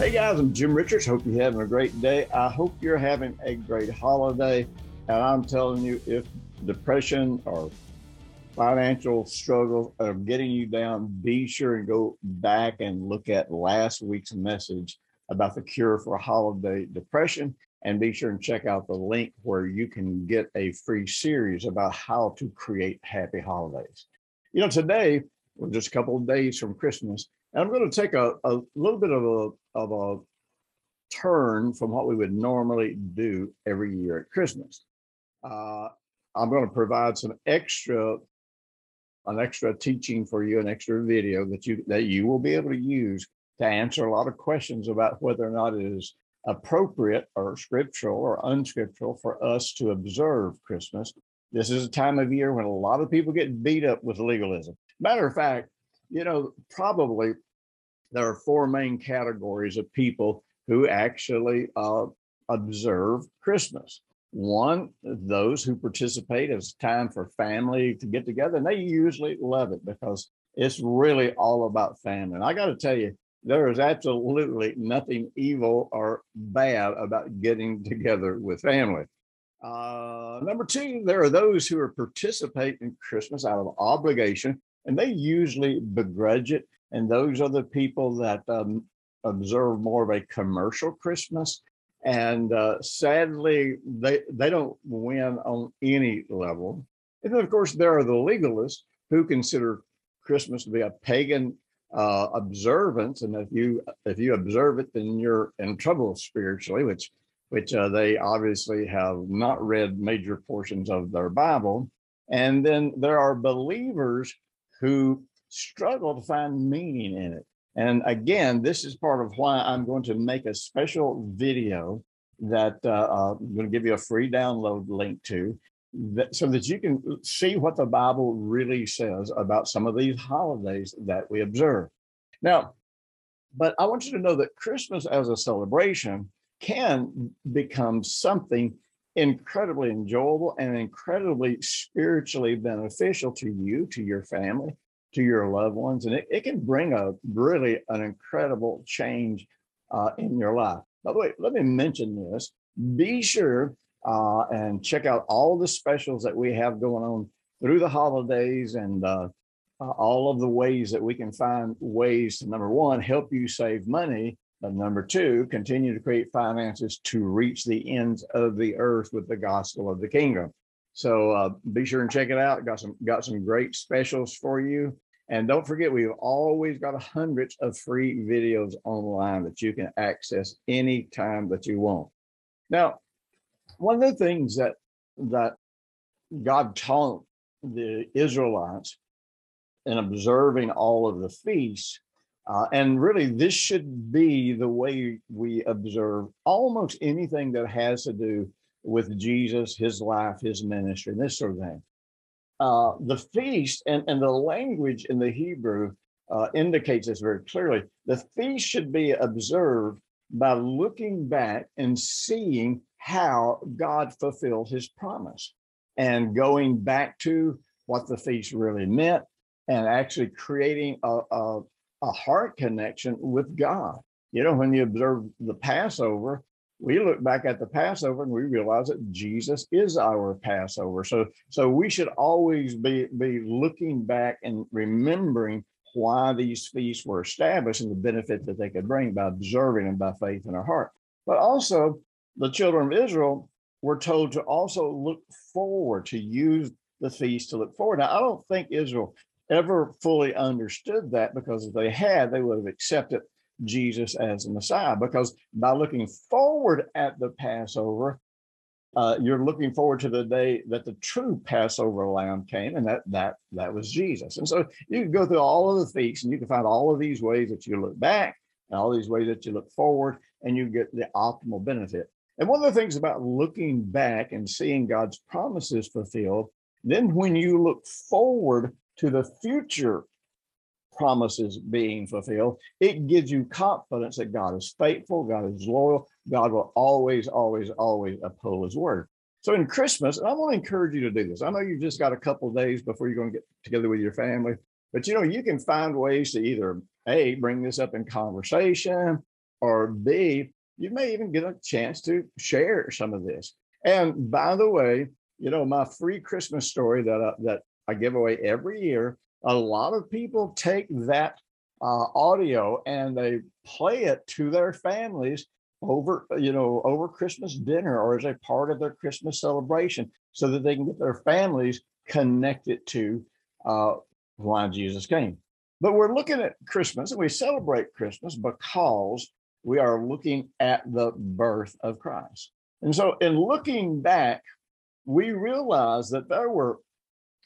Hey guys, I'm Jim Richards. Hope you're having a great day. I hope you're having a great holiday. And I'm telling you, if depression or financial struggles are getting you down, be sure and go back and look at last week's message about the cure for holiday depression. And be sure and check out the link where you can get a free series about how to create happy holidays. You know, today we're just a couple of days from Christmas, and I'm going to take a, a little bit of a of a turn from what we would normally do every year at Christmas. Uh, I'm going to provide some extra, an extra teaching for you, an extra video that you that you will be able to use to answer a lot of questions about whether or not it is appropriate or scriptural or unscriptural for us to observe Christmas. This is a time of year when a lot of people get beat up with legalism. Matter of fact, you know, probably there are four main categories of people who actually uh, observe Christmas. One, those who participate as time for family to get together, and they usually love it because it's really all about family. And I got to tell you, there is absolutely nothing evil or bad about getting together with family. Uh, number two, there are those who are participate in Christmas out of obligation, and they usually begrudge it and those are the people that um, observe more of a commercial Christmas. And uh, sadly, they they don't win on any level. And then, of course, there are the legalists who consider Christmas to be a pagan uh, observance, and if you if you observe it, then you're in trouble spiritually, which which uh, they obviously have not read major portions of their Bible. And then there are believers who struggle to find meaning in it. And again, this is part of why I'm going to make a special video that uh, uh I'm going to give you a free download link to, that, so that you can see what the Bible really says about some of these holidays that we observe. Now, but I want you to know that Christmas as a celebration can become something incredibly enjoyable and incredibly spiritually beneficial to you, to your family, to your loved ones, and it, it can bring a really an incredible change uh, in your life. By the way, let me mention this. Be sure uh, and check out all the specials that we have going on through the holidays and uh, uh, all of the ways that we can find ways to number one help you save money but number two continue to create finances to reach the ends of the earth with the gospel of the kingdom so uh, be sure and check it out. Got some got some great specials for you. And don't forget, we've always got hundreds of free videos online that you can access anytime that you want. Now, one of the things that that God taught the Israelites in observing all of the feasts, uh, and really this should be the way we observe almost anything that has to do with Jesus, his life, his ministry, and this sort of thing. Uh, the feast and, and the language in the Hebrew uh, indicates this very clearly. The feast should be observed by looking back and seeing how God fulfilled his promise and going back to what the feast really meant and actually creating a, a, a heart connection with God. You know, when you observe the Passover, we look back at the Passover and we realize that Jesus is our Passover. So, so we should always be, be looking back and remembering why these feasts were established and the benefit that they could bring by observing them by faith in our heart. But also, the children of Israel were told to also look forward, to use the feast to look forward. Now, I don't think Israel ever fully understood that because if they had, they would have accepted Jesus as the Messiah because by looking forward at the Passover, uh, you're looking forward to the day that the true Passover lamb came, and that that that was Jesus. And so you can go through all of the feasts, and you can find all of these ways that you look back, and all these ways that you look forward, and you get the optimal benefit. And one of the things about looking back and seeing God's promises fulfilled, then when you look forward to the future promises being fulfilled, it gives you confidence that God is faithful, God is loyal, God will always, always, always uphold his word. So in Christmas, and I want to encourage you to do this. I know you've just got a couple days before you're going to get together with your family, but you know, you can find ways to either A, bring this up in conversation, or B, you may even get a chance to share some of this. And by the way, you know, my free Christmas story that I, that I give away every year, a lot of people take that uh, audio and they play it to their families over you know over christmas dinner or as a part of their christmas celebration so that they can get their families connected to uh, why jesus came. But we're looking at christmas and we celebrate christmas because we are looking at the birth of christ. And so in looking back we realize that there were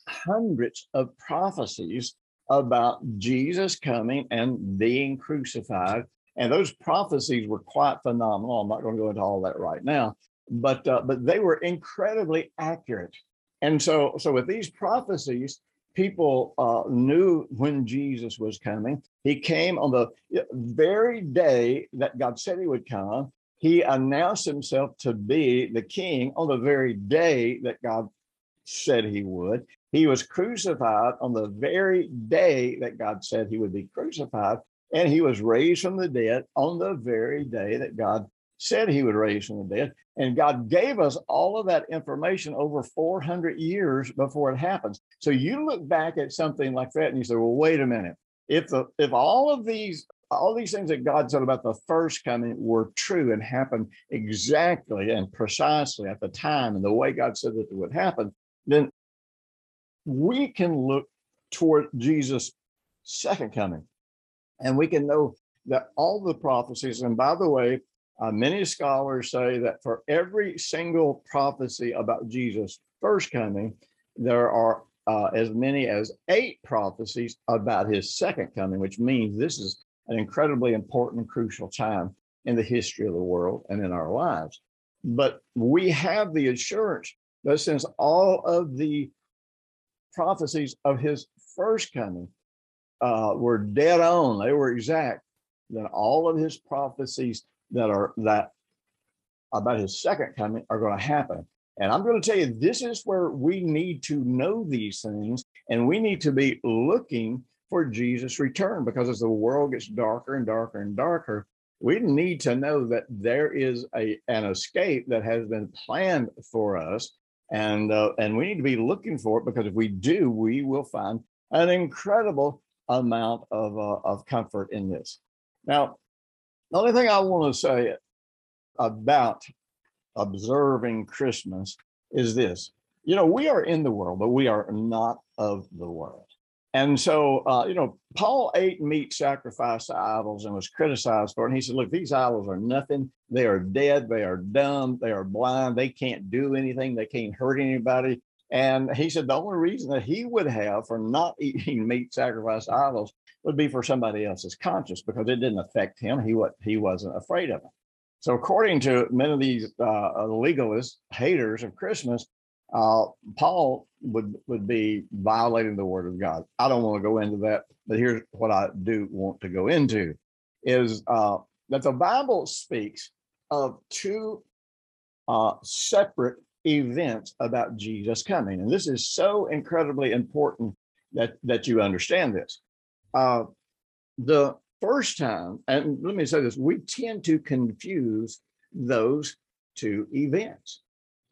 hundreds of prophecies about jesus coming and being crucified and those prophecies were quite phenomenal. I'm not going to go into all that right now, but uh, but they were incredibly accurate. And so so with these prophecies, people uh, knew when Jesus was coming. He came on the very day that God said he would come. He announced himself to be the king on the very day that God said he would. He was crucified on the very day that God said he would be crucified. And he was raised from the dead on the very day that God said he would raise from the dead. And God gave us all of that information over 400 years before it happens. So you look back at something like that and you say, well, wait a minute. If the if all of these all these things that God said about the first coming were true and happened exactly and precisely at the time and the way God said that it would happen, then we can look toward Jesus' second coming and we can know that all the prophecies, and by the way, uh, many scholars say that for every single prophecy about Jesus' first coming, there are uh, as many as eight prophecies about his second coming, which means this is an incredibly important, crucial time in the history of the world and in our lives. But we have the assurance that since all of the prophecies of his first coming uh, were dead on, they were exact, then all of his prophecies that are that about his second coming are going to happen. And I'm going to tell you, this is where we need to know these things, and we need to be looking for Jesus' return because as the world gets darker and darker and darker, we need to know that there is a an escape that has been planned for us, and uh, and we need to be looking for it because if we do, we will find an incredible amount of, uh, of comfort in this. Now, the only thing I want to say about observing Christmas is this you know, we are in the world, but we are not of the world. And so, uh, you know, Paul ate meat sacrificed to idols and was criticized for it. And he said, Look, these idols are nothing. They are dead. They are dumb. They are blind. They can't do anything. They can't hurt anybody. And he said the only reason that he would have for not eating meat sacrificed idols would be for somebody else's conscience because it didn't affect him. He what he wasn't afraid of it. So according to many of these uh, legalists, haters of Christmas, uh, Paul would would be violating the word of God. I don't want to go into that, but here's what I do want to go into: is uh, that the Bible speaks of two uh, separate events about Jesus coming. And this is so incredibly important that, that you understand this. Uh, the first time, and let me say this, we tend to confuse those two events.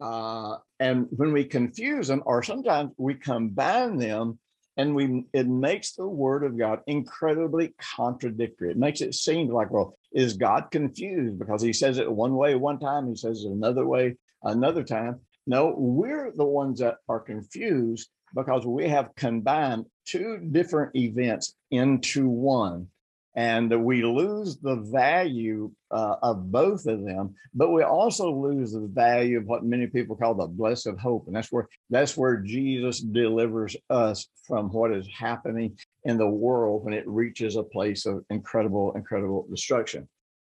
Uh, and when we confuse them, or sometimes we combine them, and we it makes the word of God incredibly contradictory. It makes it seem like, well, is God confused because he says it one way one time, he says it another way another time. No, we're the ones that are confused because we have combined two different events into one. And we lose the value uh, of both of them, but we also lose the value of what many people call the blessed hope. And that's where that's where Jesus delivers us from what is happening in the world when it reaches a place of incredible, incredible destruction.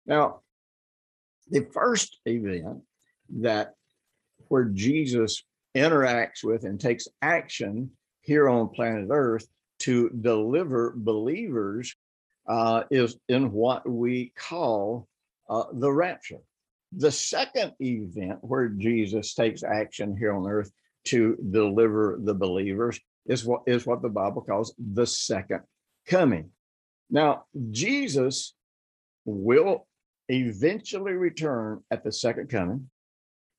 Now, The first event that where Jesus interacts with and takes action here on planet Earth to deliver believers uh, is in what we call uh, the rapture. The second event where Jesus takes action here on earth to deliver the believers is what is what the Bible calls the second coming. Now, Jesus will eventually return at the second coming,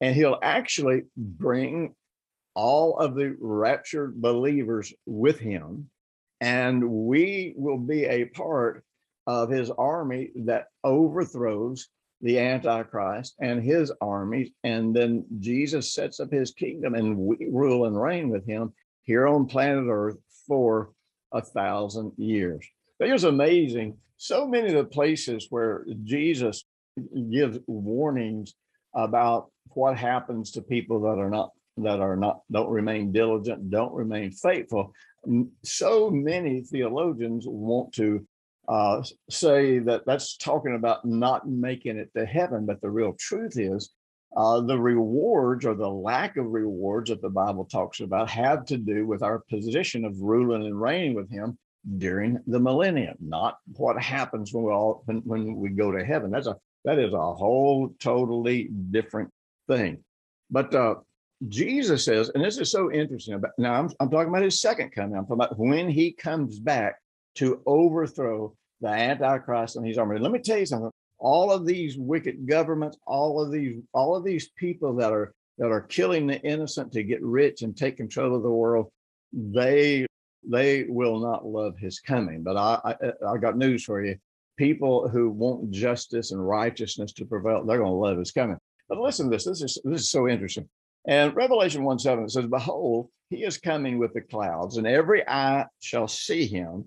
and he'll actually bring all of the raptured believers with him, and we will be a part of his army that overthrows the Antichrist and his armies. And then Jesus sets up his kingdom and we rule and reign with him here on planet Earth for a thousand years. But it's amazing. So many of the places where Jesus gives warnings about what happens to people that are not that are not don't remain diligent, don't remain faithful. So many theologians want to uh, say that that's talking about not making it to heaven, but the real truth is uh, the rewards or the lack of rewards that the Bible talks about have to do with our position of ruling and reigning with Him during the millennium, not what happens when we all when, when we go to heaven. That's a that is a whole totally different thing. But uh, Jesus says, and this is so interesting. About now, I'm, I'm talking about his second coming. I'm talking about when he comes back to overthrow the Antichrist and his army. Let me tell you something. All of these wicked governments, all of these, all of these people that are that are killing the innocent to get rich and take control of the world, they they will not love his coming. But I I, I got news for you. People who want justice and righteousness to prevail, they're going to love his coming. But listen to this. This is this is so interesting. And Revelation 1 7 says, Behold, he is coming with the clouds, and every eye shall see him,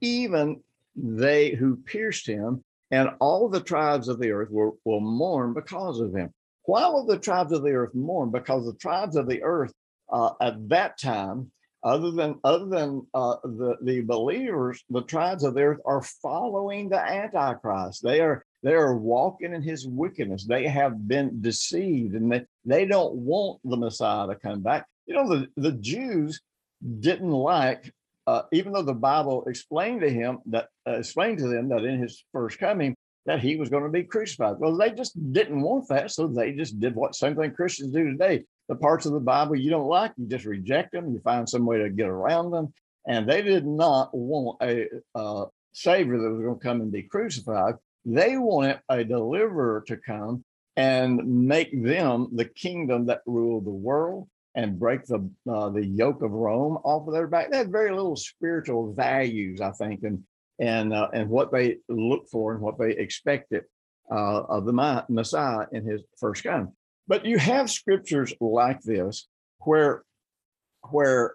even they who pierced him, and all the tribes of the earth will, will mourn because of him. Why will the tribes of the earth mourn? Because the tribes of the earth uh, at that time, other than other than uh, the the believers, the tribes of the earth are following the Antichrist. They are they are walking in his wickedness. They have been deceived, and they, they don't want the Messiah to come back. You know, the, the Jews didn't like uh, even though the Bible explained to him that uh, explained to them that in his first coming that he was going to be crucified. Well, they just didn't want that, so they just did what same thing Christians do today. The parts of the Bible you don't like, you just reject them. You find some way to get around them, and they did not want a uh, savior that was going to come and be crucified. They wanted a deliverer to come and make them the kingdom that ruled the world and break the uh, the yoke of Rome off of their back. They had very little spiritual values, I think, and and uh, and what they looked for and what they expected uh, of the Messiah in his first coming. But you have scriptures like this where where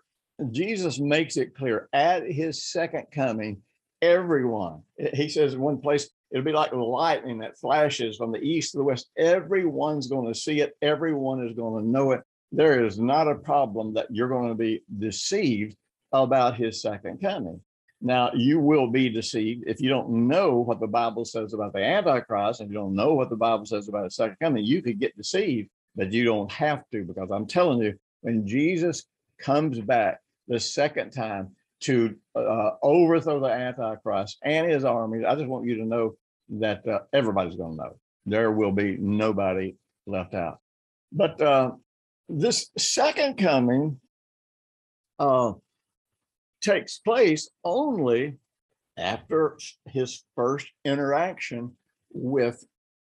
Jesus makes it clear at his second coming, everyone. He says in one place, it'll be like lightning that flashes from the east to the west. Everyone's going to see it. Everyone is going to know it there is not a problem that you're going to be deceived about his second coming. Now, you will be deceived if you don't know what the Bible says about the Antichrist and you don't know what the Bible says about his second coming. You could get deceived, but you don't have to because I'm telling you, when Jesus comes back the second time to uh, overthrow the Antichrist and his armies, I just want you to know that uh, everybody's going to know. There will be nobody left out. But uh, this second coming uh, takes place only after his first interaction with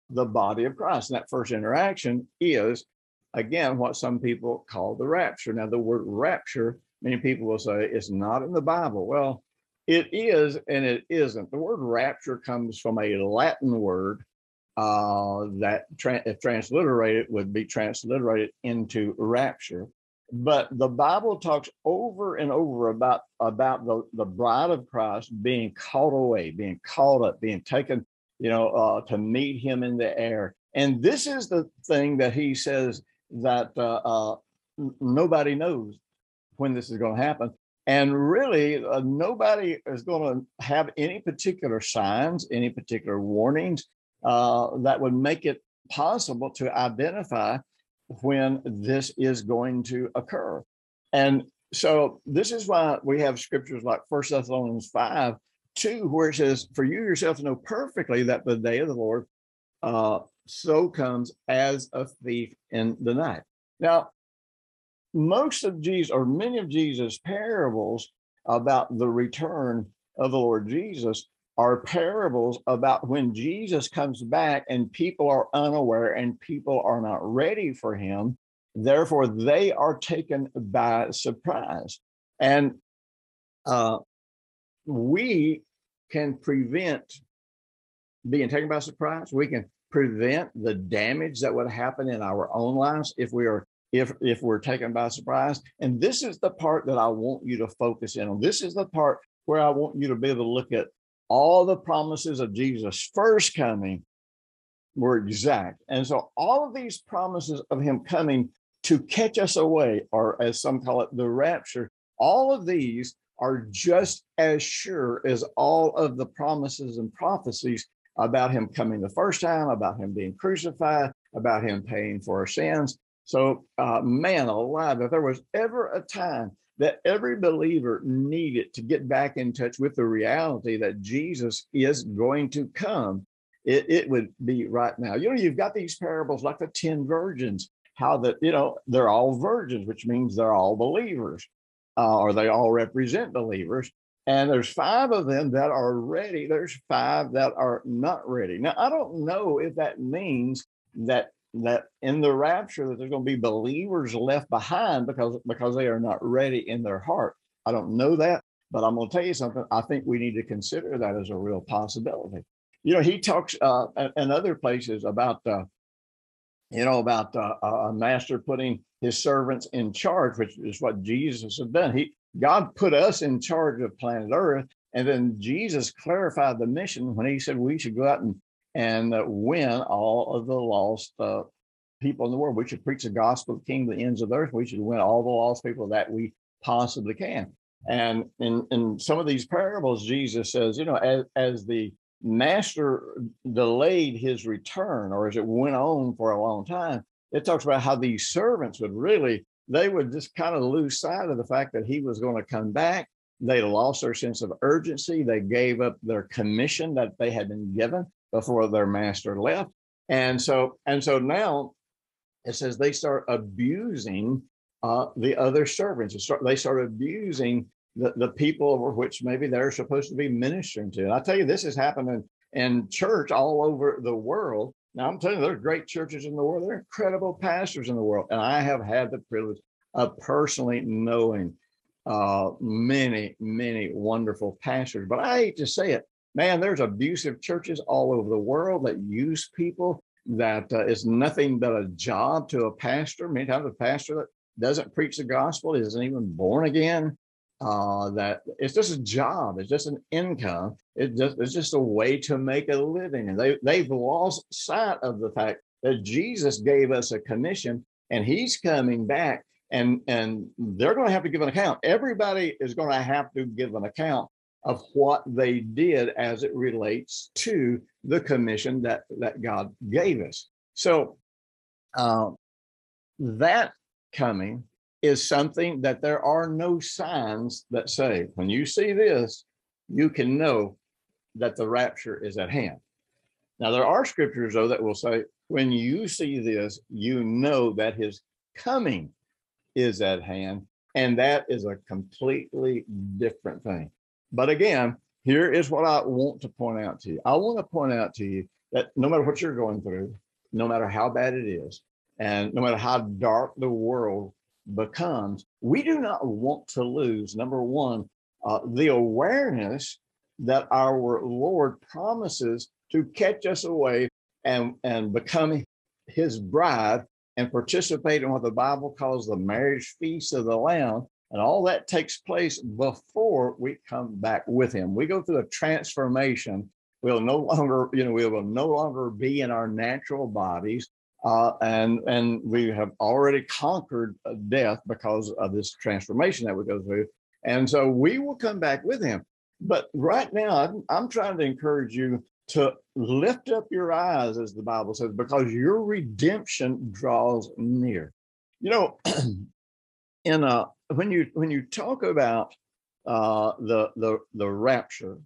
the body of Christ. And that first interaction is, again, what some people call the rapture. Now, the word rapture, many people will say it's not in the Bible. Well, it is and it isn't. The word rapture comes from a Latin word uh, that tra- if transliterated would be transliterated into rapture. But the Bible talks over and over about about the, the bride of Christ being caught away, being caught up, being taken, you know, uh, to meet Him in the air. And this is the thing that He says that uh, uh nobody knows when this is going to happen. And really, uh, nobody is going to have any particular signs, any particular warnings uh, that would make it possible to identify when this is going to occur. And so this is why we have scriptures like First Thessalonians 5, 2, where it says, For you yourself know perfectly that the day of the Lord uh, so comes as a thief in the night. Now, most of Jesus or many of Jesus' parables about the return of the Lord Jesus are parables about when Jesus comes back and people are unaware and people are not ready for him. Therefore, they are taken by surprise. And uh, we can prevent being taken by surprise. We can prevent the damage that would happen in our own lives if we are if if we're taken by surprise. And this is the part that I want you to focus in on. This is the part where I want you to be able to look at all the promises of Jesus' first coming were exact. And so all of these promises of him coming to catch us away, or as some call it, the rapture, all of these are just as sure as all of the promises and prophecies about him coming the first time, about him being crucified, about him paying for our sins. So, uh, man alive, if there was ever a time that every believer needed to get back in touch with the reality that Jesus is going to come, it, it would be right now. You know, you've got these parables like the 10 virgins, how that, you know, they're all virgins, which means they're all believers, uh, or they all represent believers. And there's five of them that are ready. There's five that are not ready. Now, I don't know if that means that that in the rapture that there's going to be believers left behind because because they are not ready in their heart. I don't know that, but I'm going to tell you something. I think we need to consider that as a real possibility. You know, he talks uh, in other places about uh, you know about uh, a master putting his servants in charge, which is what Jesus had done. He God put us in charge of planet Earth, and then Jesus clarified the mission when he said we should go out and and win all of the lost uh, people in the world. We should preach the gospel of the king to the ends of the earth. We should win all the lost people that we possibly can. And in, in some of these parables, Jesus says, you know, as, as the master delayed his return or as it went on for a long time, it talks about how these servants would really, they would just kind of lose sight of the fact that he was going to come back. They lost their sense of urgency. They gave up their commission that they had been given before their master left. And so, and so now it says they start abusing uh, the other servants. They start, they start abusing the, the people over which maybe they're supposed to be ministering to. And I tell you, this is happening in church all over the world. Now, I'm telling you, there's great churches in the world. There are incredible pastors in the world. And I have had the privilege of personally knowing uh, many, many wonderful pastors. But I hate to say it, man, there's abusive churches all over the world that use people that uh, is nothing but a job to a pastor. Many times a pastor that doesn't preach the gospel, isn't even born again. Uh, that it's just a job, it's just an income, it just it's just a way to make a living. And they they've lost sight of the fact that Jesus gave us a commission and he's coming back and and they're going to have to give an account. Everybody is going to have to give an account of what they did as it relates to the commission that, that God gave us. So uh, that coming is something that there are no signs that say, when you see this, you can know that the rapture is at hand. Now, there are scriptures, though, that will say, when you see this, you know that his coming is at hand. And that is a completely different thing. But again, here is what I want to point out to you. I want to point out to you that no matter what you're going through, no matter how bad it is, and no matter how dark the world becomes, we do not want to lose, number one, uh, the awareness that our Lord promises to catch us away and, and become his bride and participate in what the Bible calls the marriage feast of the Lamb, and all that takes place before we come back with him. We go through a transformation. We'll no longer, you know, we will no longer be in our natural bodies. Uh, and and we have already conquered death because of this transformation that we go through. And so we will come back with him. But right now, I'm, I'm trying to encourage you to lift up your eyes, as the Bible says, because your redemption draws near. You know, in a when you when you talk about uh, the the the rapture,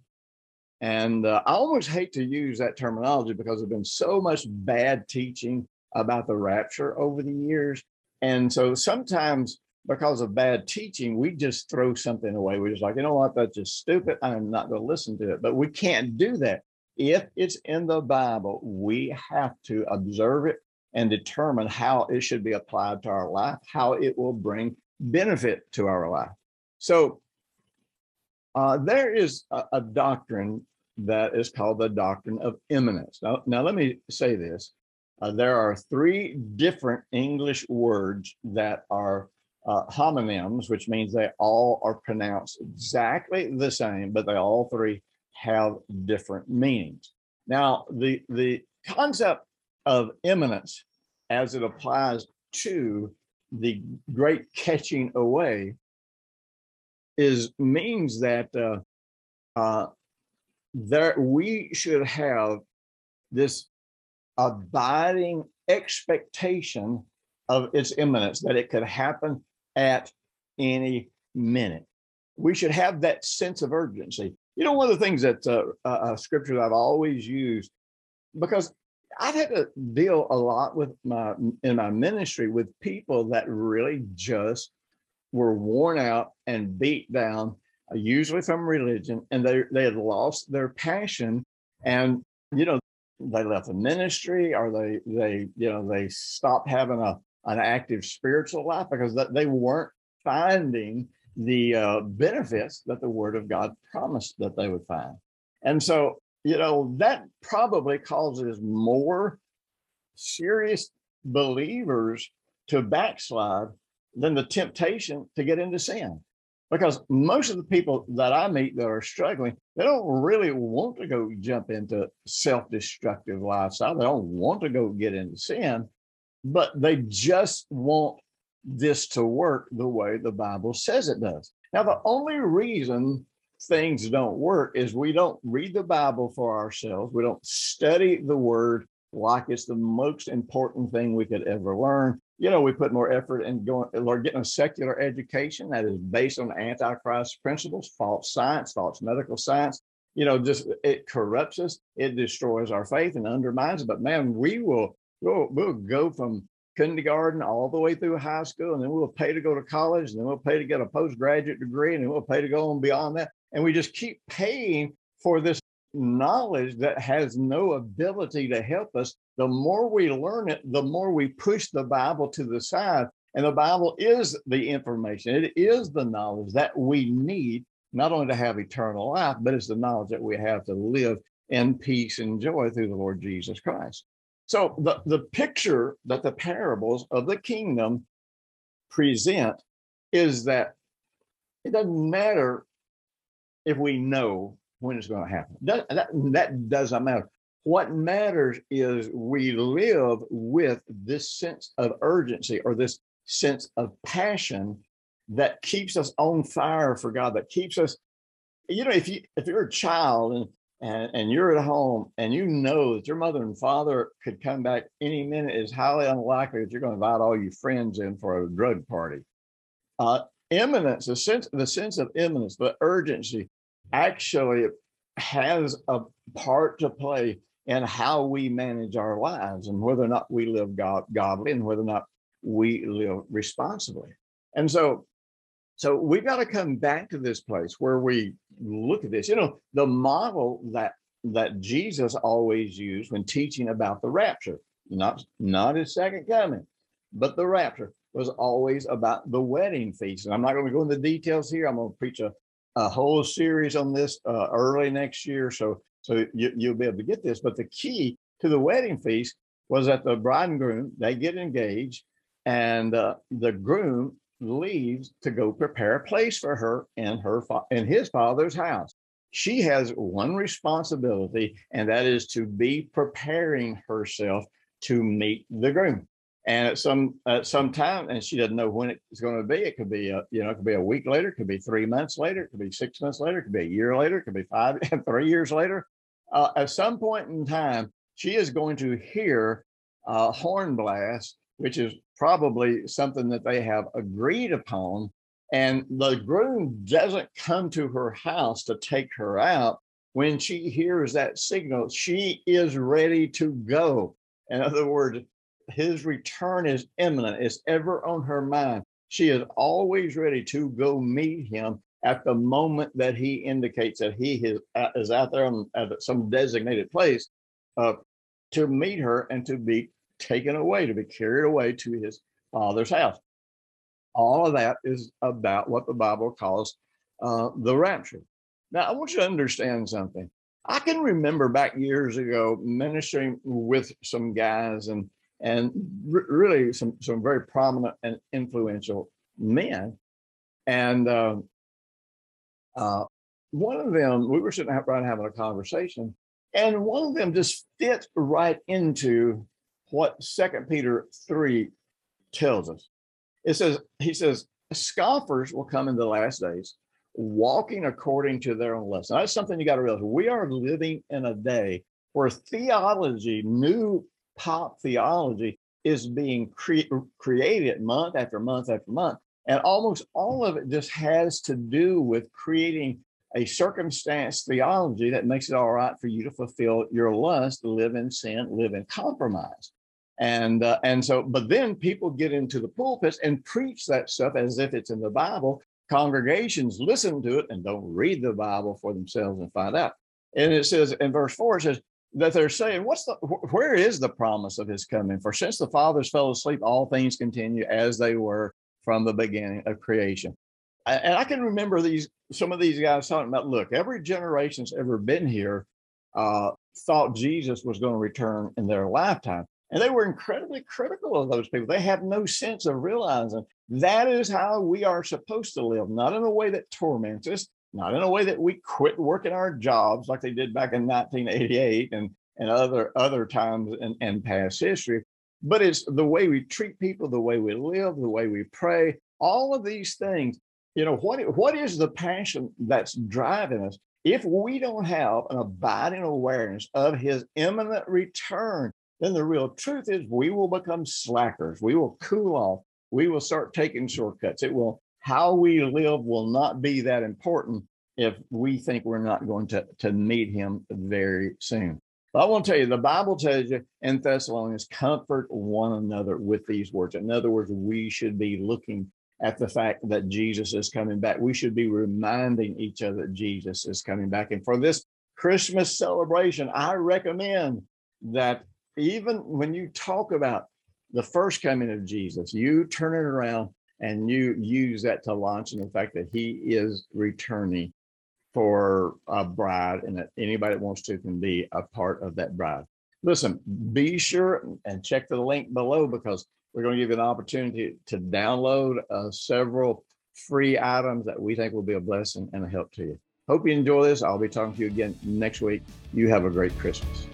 and uh, I almost hate to use that terminology because there's been so much bad teaching about the rapture over the years, and so sometimes because of bad teaching, we just throw something away. We're just like, you know what, that's just stupid. I'm not going to listen to it. But we can't do that. If it's in the Bible, we have to observe it and determine how it should be applied to our life, how it will bring benefit to our life. So uh, there is a, a, doctrine that is called the doctrine of imminence. Now, now let me say this. Uh, there are three different English words that are uh, homonyms, which means they all are pronounced exactly the same, but they all three have different meanings. Now, the, the concept of imminence as it applies to the great catching away is means that uh, uh, there we should have this abiding expectation of its imminence that it could happen at any minute. We should have that sense of urgency. You know, one of the things that uh, uh, scripture I've always used, because I've had to deal a lot with my in my ministry with people that really just were worn out and beat down, usually from religion, and they they had lost their passion, and you know they left the ministry or they they you know they stopped having a an active spiritual life because they weren't finding the uh, benefits that the Word of God promised that they would find. And so, you know, that probably causes more serious believers to backslide than the temptation to get into sin. Because most of the people that I meet that are struggling, they don't really want to go jump into self destructive lifestyle. They don't want to go get into sin but they just want this to work the way the Bible says it does. Now, the only reason things don't work is we don't read the Bible for ourselves. We don't study the word like it's the most important thing we could ever learn. You know, we put more effort in going or getting a secular education that is based on antichrist principles, false science, false medical science. You know, just it corrupts us, it destroys our faith and undermines it. But man, we will we'll, we'll go from kindergarten all the way through high school, and then we'll pay to go to college, and then we'll pay to get a postgraduate degree, and then we'll pay to go on beyond that. And we just keep paying for this knowledge that has no ability to help us. The more we learn it, the more we push the Bible to the side. And the Bible is the information, it is the knowledge that we need, not only to have eternal life, but it's the knowledge that we have to live in peace and joy through the Lord Jesus Christ. So the, the picture that the parables of the kingdom present is that it doesn't matter if we know when it's going to happen. That, that, that doesn't matter. What matters is we live with this sense of urgency or this sense of passion that keeps us on fire for God, that keeps us, you know, if you if you're a child and and, and you're at home and you know that your mother and father could come back any minute, it's highly unlikely that you're going to invite all your friends in for a drug party. Uh, imminence, the sense, the sense of imminence, the urgency, actually has a part to play in how we manage our lives and whether or not we live God, godly and whether or not we live responsibly. And so so we've got to come back to this place where we look at this. You know, the model that that Jesus always used when teaching about the rapture, not not his second coming, but the rapture was always about the wedding feast. And I'm not going to go into details here. I'm going to preach a, a whole series on this uh, early next year, so so you, you'll be able to get this. But the key to the wedding feast was that the bride and groom they get engaged, and uh, the groom leaves to go prepare a place for her in her in his father's house. She has one responsibility, and that is to be preparing herself to meet the groom. And at some at some time, and she doesn't know when it's going to be. It could be a you know it could be a week later, it could be three months later, it could be six months later, it could be a year later, it could be five three years later. uh, at some point in time, she is going to hear a horn blast, which is probably something that they have agreed upon. And the groom doesn't come to her house to take her out. When she hears that signal, she is ready to go. In other words, his return is imminent, it's ever on her mind. She is always ready to go meet him at the moment that he indicates that he is, is out there on, at some designated place uh, to meet her and to be taken away, to be carried away to his father's house. All of that is about what the Bible calls uh, the rapture. Now, I want you to understand something. I can remember back years ago ministering with some guys and and r- really some some very prominent and influential men. And uh, uh, one of them, we were sitting around having a conversation, and one of them just fit right into what Second Peter three tells us. It says he says scoffers will come in the last days, walking according to their own lust. That's something you got to realize. We are living in a day where theology, new pop theology, is being cre- created month after month after month. And almost all of it just has to do with creating a circumstance theology that makes it all right for you to fulfill your lust, live in sin, live in compromise. And uh, and so, but then people get into the pulpits and preach that stuff as if it's in the Bible. Congregations listen to it and don't read the Bible for themselves and find out. And it says in verse four, it says that they're saying, "What's the where is the promise of His coming? For since the fathers fell asleep, all things continue as they were from the beginning of creation." And I can remember these some of these guys talking about, look, every generation's ever been here uh, thought Jesus was going to return in their lifetime. And they were incredibly critical of those people. They have no sense of realizing that is how we are supposed to live, not in a way that torments us, not in a way that we quit working our jobs like they did back in 1988 and, and other other times in, in past history, but it's the way we treat people, the way we live, the way we pray, all of these things. You know, what, what is the passion that's driving us? If we don't have an abiding awareness of his imminent return, then the real truth is we will become slackers. We will cool off. We will start taking shortcuts. It will, how we live will not be that important if we think we're not going to, to meet him very soon. I want to tell you, the Bible tells you in Thessalonians, comfort one another with these words. In other words, we should be looking at the fact that Jesus is coming back. We should be reminding each other that Jesus is coming back. And for this Christmas celebration, I recommend that even when you talk about the first coming of Jesus, you turn it around and you use that to launch in the fact that he is returning for a bride and that anybody that wants to can be a part of that bride. Listen, be sure and check the link below because we're going to give you an opportunity to download uh, several free items that we think will be a blessing and a help to you. Hope you enjoy this. I'll be talking to you again next week. You have a great Christmas.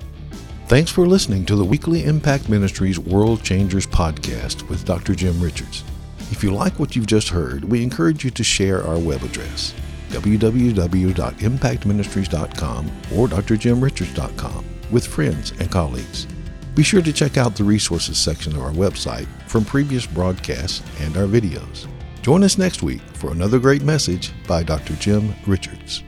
Thanks for listening to the weekly Impact Ministries World Changers podcast with Dr. Jim Richards. If you like what you've just heard, we encourage you to share our web address www.impactministries.com or drjimrichards.com with friends and colleagues. Be sure to check out the resources section of our website from previous broadcasts and our videos. Join us next week for another great message by Dr. Jim Richards.